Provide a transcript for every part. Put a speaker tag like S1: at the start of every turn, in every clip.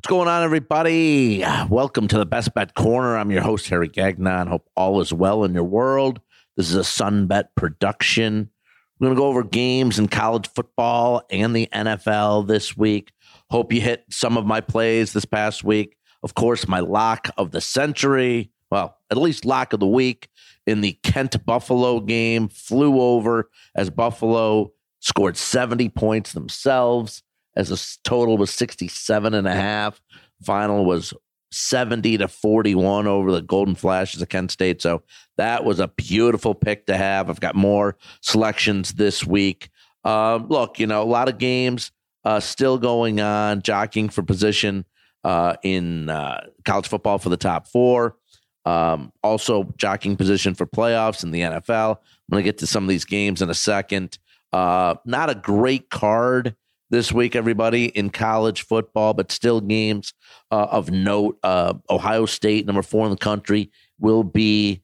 S1: What's going on, everybody? Welcome to the Best Bet Corner. I'm your host, Harry Gagnon. Hope all is well in your world. This is a Sunbet production. We're going to go over games in college football and the NFL this week. Hope you hit some of my plays this past week. Of course, my lock of the century, well, at least lock of the week in the Kent Buffalo game, flew over as Buffalo scored 70 points themselves as a total was 67 and a half. Final was 70 to 41 over the Golden Flashes of Kent State. So that was a beautiful pick to have. I've got more selections this week. Um, look, you know, a lot of games uh, still going on, jockeying for position uh, in uh, college football for the top four. Um, also, jockeying position for playoffs in the NFL. I'm going to get to some of these games in a second. Uh, not a great card this week, everybody, in college football, but still games uh, of note. Uh, Ohio State, number four in the country, will be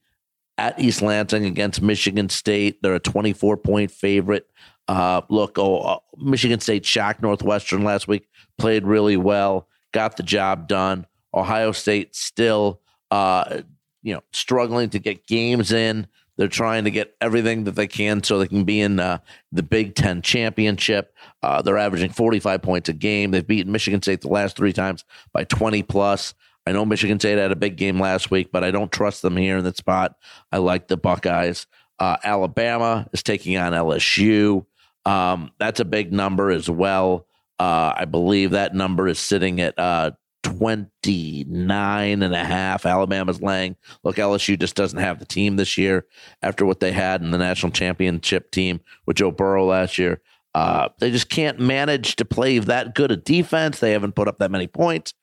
S1: at East Lansing against Michigan State. They're a 24 point favorite. Uh, look, oh, uh, Michigan State shocked Northwestern last week, played really well, got the job done. Ohio State still, uh, you know, struggling to get games in. They're trying to get everything that they can so they can be in uh, the Big Ten championship. Uh, they're averaging 45 points a game. They've beaten Michigan State the last three times by 20 plus. I know Michigan State had a big game last week, but I don't trust them here in that spot. I like the Buckeyes. Uh, Alabama is taking on LSU. Um, that's a big number as well. Uh, I believe that number is sitting at uh, 29 and a half. Alabama's laying. Look, LSU just doesn't have the team this year after what they had in the national championship team with Joe Burrow last year. Uh, they just can't manage to play that good a defense. They haven't put up that many points.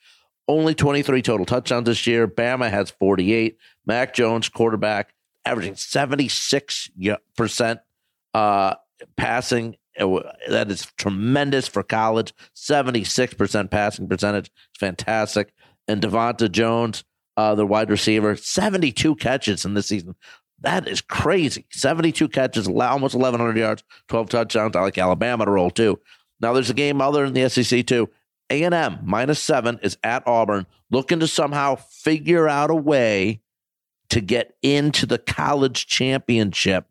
S1: Only 23 total touchdowns this year. Bama has 48. Mac Jones, quarterback, averaging 76% uh, passing that is tremendous for college. 76% passing percentage. Fantastic. And Devonta Jones, uh, the wide receiver, 72 catches in this season. That is crazy. 72 catches, almost 1,100 yards, 12 touchdowns. I like Alabama to roll too. Now there's a game other in the SEC too. A&M minus seven is at Auburn, looking to somehow figure out a way to get into the college championship.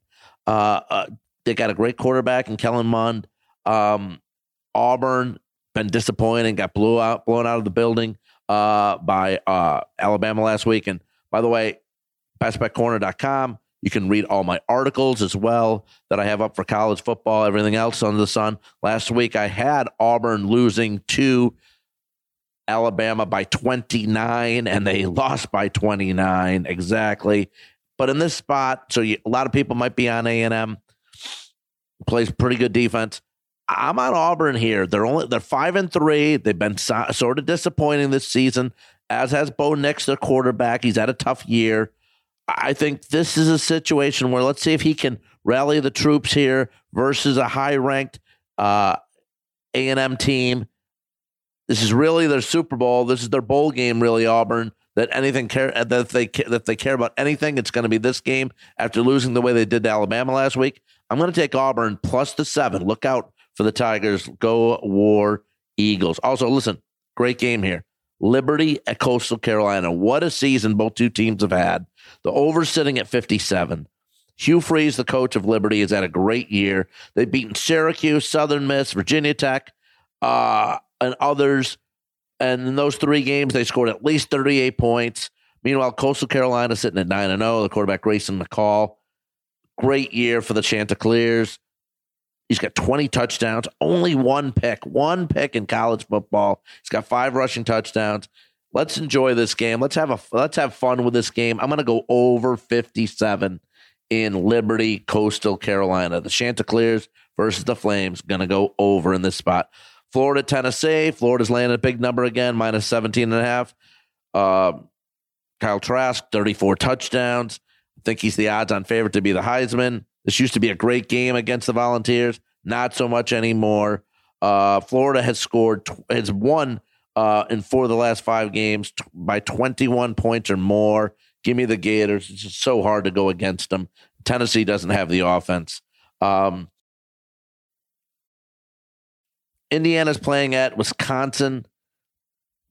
S1: Uh, uh, they got a great quarterback in Kellen Mond. Um, Auburn been disappointing, got blew out, blown out of the building uh, by uh, Alabama last week. And by the way, bestbetcorner.com. You can read all my articles as well that I have up for college football, everything else under the sun. Last week, I had Auburn losing to Alabama by 29, and they lost by 29 exactly. But in this spot, so you, a lot of people might be on A and M plays pretty good defense. I'm on Auburn here. They're only they're five and three. They've been so, sort of disappointing this season, as has Bo Nix, their quarterback. He's had a tough year. I think this is a situation where let's see if he can rally the troops here versus a high ranked uh, A and M team. This is really their Super Bowl. This is their bowl game, really. Auburn that anything care that they that they care about anything, it's going to be this game after losing the way they did to Alabama last week. I'm going to take Auburn plus the seven. Look out for the Tigers. Go War Eagles. Also, listen, great game here. Liberty at Coastal Carolina. What a season both two teams have had. The over sitting at 57. Hugh Freeze, the coach of Liberty, has had a great year. They've beaten Syracuse, Southern Miss, Virginia Tech, uh, and others. And in those three games, they scored at least 38 points. Meanwhile, Coastal Carolina sitting at 9 0. The quarterback, Grayson McCall, Great year for the Chanticleers. He's got 20 touchdowns, only one pick, one pick in college football. He's got five rushing touchdowns. Let's enjoy this game. Let's have a let's have fun with this game. I'm going to go over 57 in Liberty, Coastal Carolina. The Chanticleers versus the Flames going to go over in this spot. Florida, Tennessee. Florida's laying a big number again, minus 17 and a half. Uh, Kyle Trask, 34 touchdowns I think he's the odds on favorite to be the Heisman. This used to be a great game against the Volunteers, not so much anymore. Uh, Florida has scored, has won uh, in four of the last five games t- by 21 points or more. Give me the Gators. It's just so hard to go against them. Tennessee doesn't have the offense. Um, Indiana's playing at Wisconsin.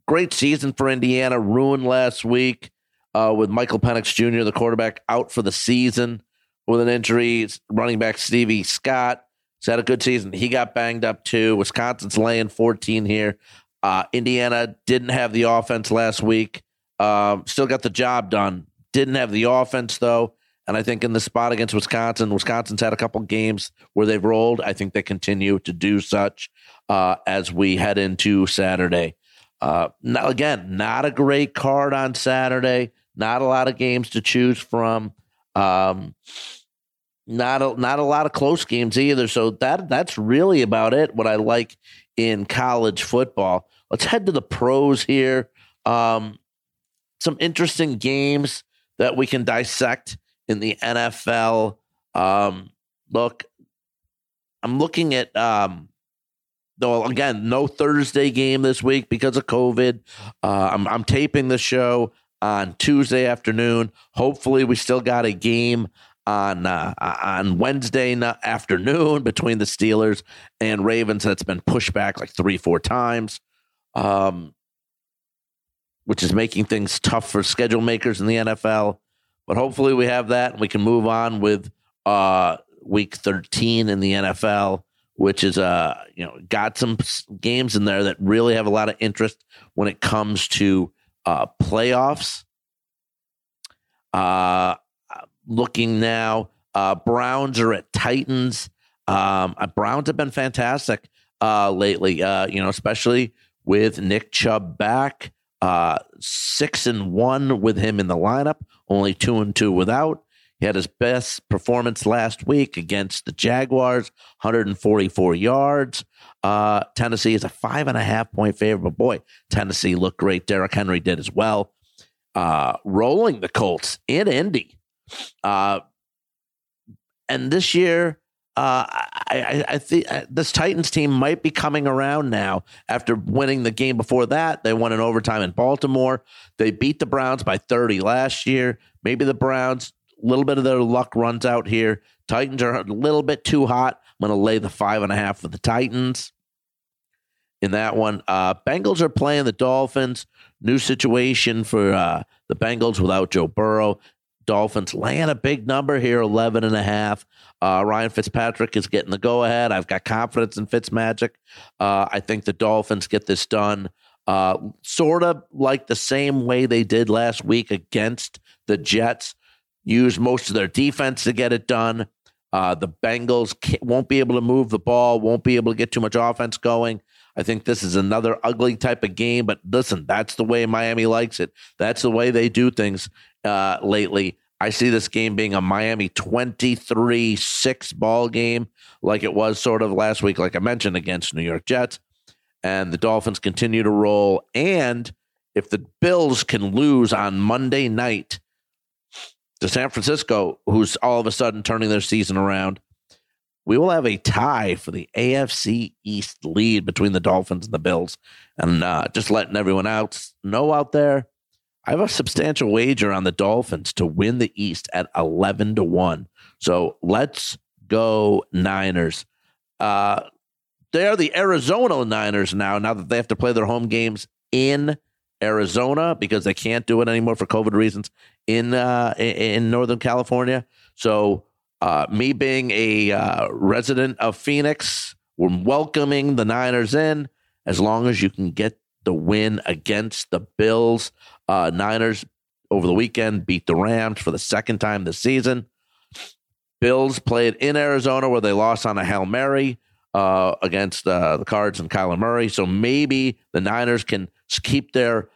S1: great season for Indiana, ruined last week uh, with Michael Penix Jr., the quarterback, out for the season with an injury. Running back Stevie Scott has had a good season. He got banged up too. Wisconsin's laying 14 here. Uh, Indiana didn't have the offense last week. Um, still got the job done. Didn't have the offense though. And I think in the spot against Wisconsin, Wisconsin's had a couple games where they've rolled. I think they continue to do such uh, as we head into Saturday. Uh, now, again, not a great card on Saturday. Not a lot of games to choose from. Um, not a, not a lot of close games either. So that that's really about it. What I like in college football. Let's head to the pros here. Um, some interesting games that we can dissect in the NFL. Um, look, I'm looking at um, though again, no Thursday game this week because of COVID. Uh, I'm, I'm taping the show on Tuesday afternoon. Hopefully, we still got a game on uh, on Wednesday afternoon between the Steelers and Ravens that's been pushed back like three four times, um, which is making things tough for schedule makers in the NFL. But hopefully, we have that and we can move on with uh, Week 13 in the NFL which is uh you know got some games in there that really have a lot of interest when it comes to uh playoffs. Uh looking now, uh Browns are at Titans. Um uh, Browns have been fantastic uh lately, uh you know, especially with Nick Chubb back. Uh 6 and 1 with him in the lineup, only 2 and 2 without. He had his best performance last week against the Jaguars, 144 yards. Uh, Tennessee is a five and a half point favorite, but boy, Tennessee looked great. Derrick Henry did as well. Uh, rolling the Colts in Indy. Uh, and this year, uh, I, I, think uh, this Titans team might be coming around now after winning the game before that. They won in overtime in Baltimore. They beat the Browns by 30 last year. Maybe the Browns a little bit of their luck runs out here. Titans are a little bit too hot. I'm going to lay the five and a half for the Titans in that one. Uh, Bengals are playing the Dolphins. New situation for uh, the Bengals without Joe Burrow. Dolphins laying a big number here, 11 and a half. Uh, Ryan Fitzpatrick is getting the go ahead. I've got confidence in Fitzmagic. Uh, I think the Dolphins get this done uh, sort of like the same way they did last week against the Jets use most of their defense to get it done. Uh, the Bengals won't be able to move the ball, won't be able to get too much offense going. I think this is another ugly type of game, but listen, that's the way Miami likes it. That's the way they do things uh, lately. I see this game being a Miami 23 6 ball game, like it was sort of last week, like I mentioned, against New York Jets. And the Dolphins continue to roll. And if the Bills can lose on Monday night, to San Francisco, who's all of a sudden turning their season around. We will have a tie for the AFC East lead between the Dolphins and the Bills. And uh, just letting everyone else know out there, I have a substantial wager on the Dolphins to win the East at 11 to 1. So let's go, Niners. Uh, they're the Arizona Niners now, now that they have to play their home games in Arizona because they can't do it anymore for COVID reasons in uh, in Northern California. So, uh, me being a uh, resident of Phoenix, we're welcoming the Niners in as long as you can get the win against the Bills. Uh, Niners over the weekend beat the Rams for the second time this season. Bills played in Arizona where they lost on a Hail Mary uh, against uh, the Cards and Kyler Murray. So maybe the Niners can keep their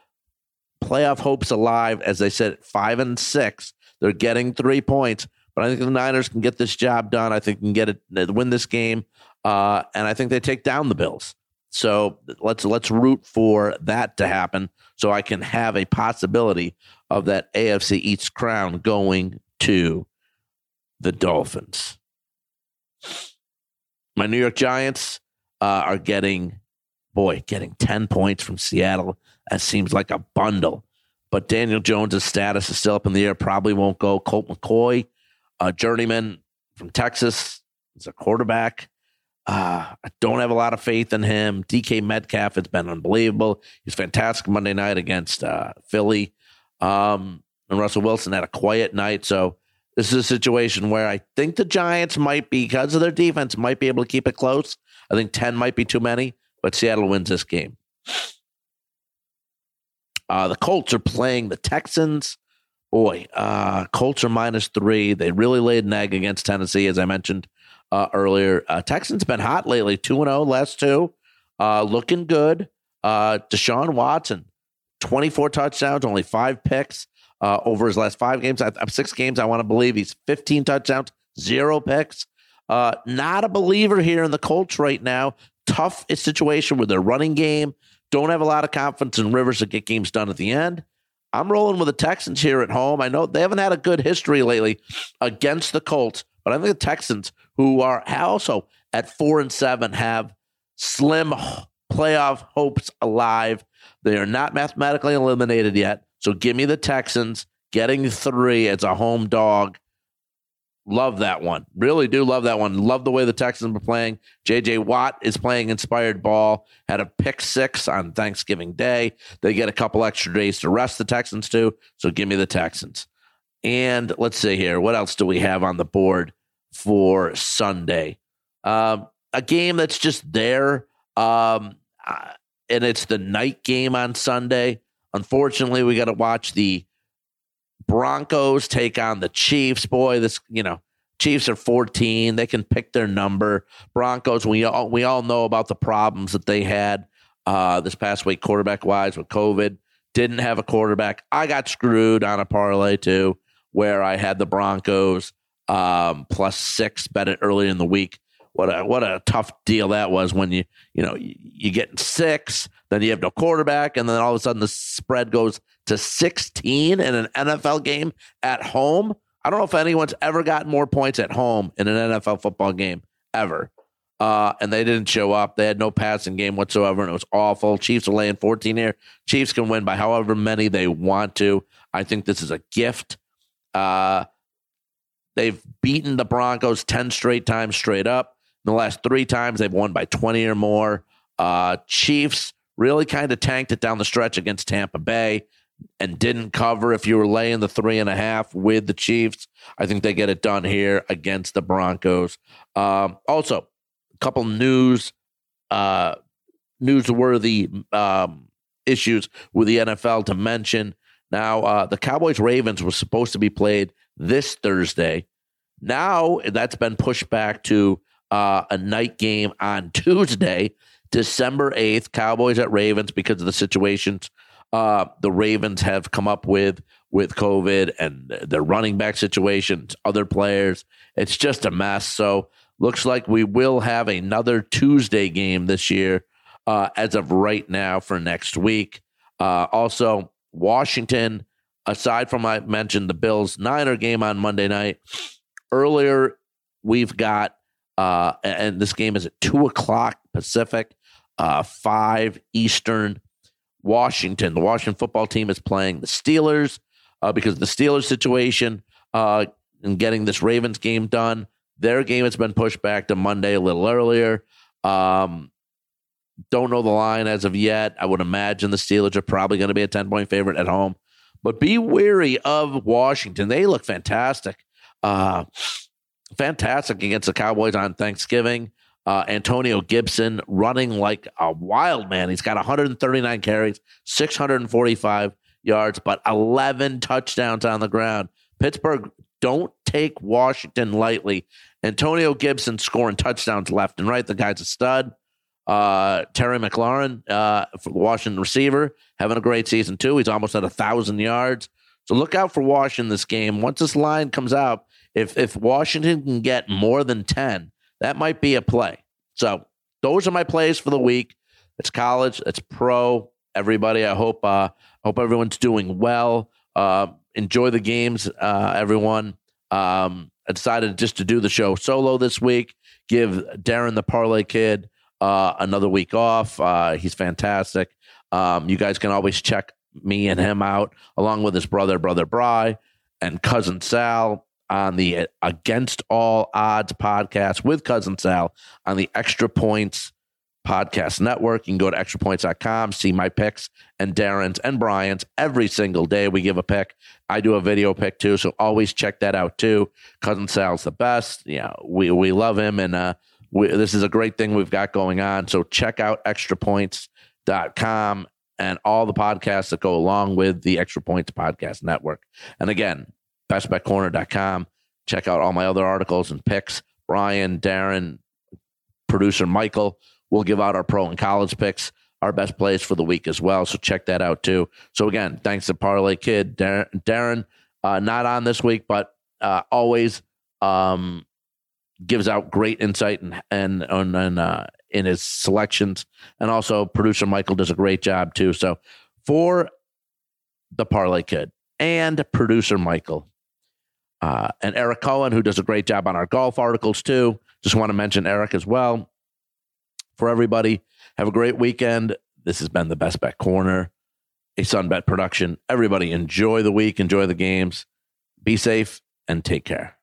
S1: playoff hopes alive. As they said, five and six, they're getting three points. But I think the Niners can get this job done. I think they can get it, win this game, uh, and I think they take down the Bills. So let's let's root for that to happen, so I can have a possibility of that AFC East crown going to the Dolphins. My New York Giants uh, are getting, boy, getting ten points from Seattle that seems like a bundle. But Daniel Jones' status is still up in the air. Probably won't go. Colt McCoy, a journeyman from Texas, He's a quarterback. Uh, I don't have a lot of faith in him. DK Metcalf has been unbelievable. He's fantastic Monday night against uh, Philly. Um, and Russell Wilson had a quiet night. So this is a situation where I think the Giants might be, because of their defense, might be able to keep it close. I think 10 might be too many, but Seattle wins this game. Uh, the Colts are playing the Texans. Boy, uh, Colts are minus three. They really laid an egg against Tennessee, as I mentioned uh, earlier. Uh, Texans been hot lately, two and zero last two, uh, looking good. Uh, Deshaun Watson, twenty four touchdowns, only five picks uh, over his last five games. I, six games, I want to believe he's fifteen touchdowns, zero picks. Uh, not a believer here in the Colts right now. Tough situation with their running game. Don't have a lot of confidence in Rivers to get games done at the end. I'm rolling with the Texans here at home. I know they haven't had a good history lately against the Colts, but I think the Texans, who are also at four and seven, have slim playoff hopes alive. They are not mathematically eliminated yet. So give me the Texans getting three as a home dog Love that one. Really do love that one. Love the way the Texans are playing. JJ Watt is playing inspired ball. Had a pick six on Thanksgiving Day. They get a couple extra days to rest the Texans too. So give me the Texans. And let's see here. What else do we have on the board for Sunday? Um, a game that's just there. Um, uh, and it's the night game on Sunday. Unfortunately, we got to watch the Broncos take on the Chiefs. Boy, this, you know, Chiefs are 14. They can pick their number. Broncos, we all we all know about the problems that they had uh, this past week, quarterback wise, with COVID. Didn't have a quarterback. I got screwed on a parlay too, where I had the Broncos um, plus six bet it early in the week. What a what a tough deal that was when you you know you, get six, then you have no quarterback, and then all of a sudden the spread goes to 16 in an NFL game at home. I don't know if anyone's ever gotten more points at home in an NFL football game ever. Uh, and they didn't show up. They had no passing game whatsoever, and it was awful. Chiefs are laying 14 here. Chiefs can win by however many they want to. I think this is a gift. Uh, they've beaten the Broncos 10 straight times straight up. In the last three times, they've won by 20 or more. Uh, Chiefs really kind of tanked it down the stretch against Tampa Bay and didn't cover if you were laying the three and a half with the Chiefs. I think they get it done here against the Broncos. Um, also, a couple news, uh, newsworthy um, issues with the NFL to mention. Now, uh, the Cowboys Ravens was supposed to be played this Thursday. Now that's been pushed back to uh, a night game on Tuesday, December 8th, Cowboys at Ravens because of the situations uh, the Ravens have come up with with COVID and their running back situations, other players. It's just a mess. So looks like we will have another Tuesday game this year uh, as of right now for next week. Uh, also, Washington, aside from I mentioned the Bills Niner game on Monday night, earlier we've got, uh, and this game is at 2 o'clock Pacific, uh, 5 Eastern. Washington. The Washington football team is playing the Steelers uh, because of the Steelers situation uh, and getting this Ravens game done. Their game has been pushed back to Monday a little earlier. Um, don't know the line as of yet. I would imagine the Steelers are probably going to be a 10 point favorite at home. But be wary of Washington. They look fantastic. Uh, fantastic against the Cowboys on Thanksgiving. Uh, Antonio Gibson running like a wild man. He's got 139 carries, 645 yards, but 11 touchdowns on the ground. Pittsburgh don't take Washington lightly. Antonio Gibson scoring touchdowns left and right. The guy's a stud. Uh, Terry McLaurin, uh, Washington receiver, having a great season too. He's almost at a thousand yards. So look out for Washington this game. Once this line comes out, if if Washington can get more than 10, that might be a play. So those are my plays for the week. It's college, it's pro. Everybody, I hope uh, hope everyone's doing well. Uh, enjoy the games, uh, everyone. Um, I decided just to do the show solo this week. Give Darren the Parlay Kid uh, another week off. Uh, he's fantastic. Um, you guys can always check me and him out, along with his brother, brother Bry, and cousin Sal on the Against All Odds podcast with Cousin Sal on the Extra Points Podcast Network. You can go to extrapoints.com, see my picks and Darren's and Brian's every single day. We give a pick. I do a video pick too, so always check that out too. Cousin Sal's the best. Yeah, we we love him, and uh, we, this is a great thing we've got going on. So check out extrapoints.com and all the podcasts that go along with the Extra Points Podcast Network. And again, bestbetcorner.com. Check out all my other articles and picks. Brian, Darren, producer Michael We'll give out our pro and college picks, our best plays for the week as well. So check that out too. So again, thanks to Parlay Kid, Darren, Darren uh, not on this week, but uh, always um, gives out great insight and and and uh, in his selections, and also producer Michael does a great job too. So for the Parlay Kid and producer Michael. Uh, and Eric Cohen, who does a great job on our golf articles too. Just want to mention Eric as well for everybody. Have a great weekend. This has been the Best Bet Corner, a Sunbet production. Everybody enjoy the week, enjoy the games. Be safe and take care.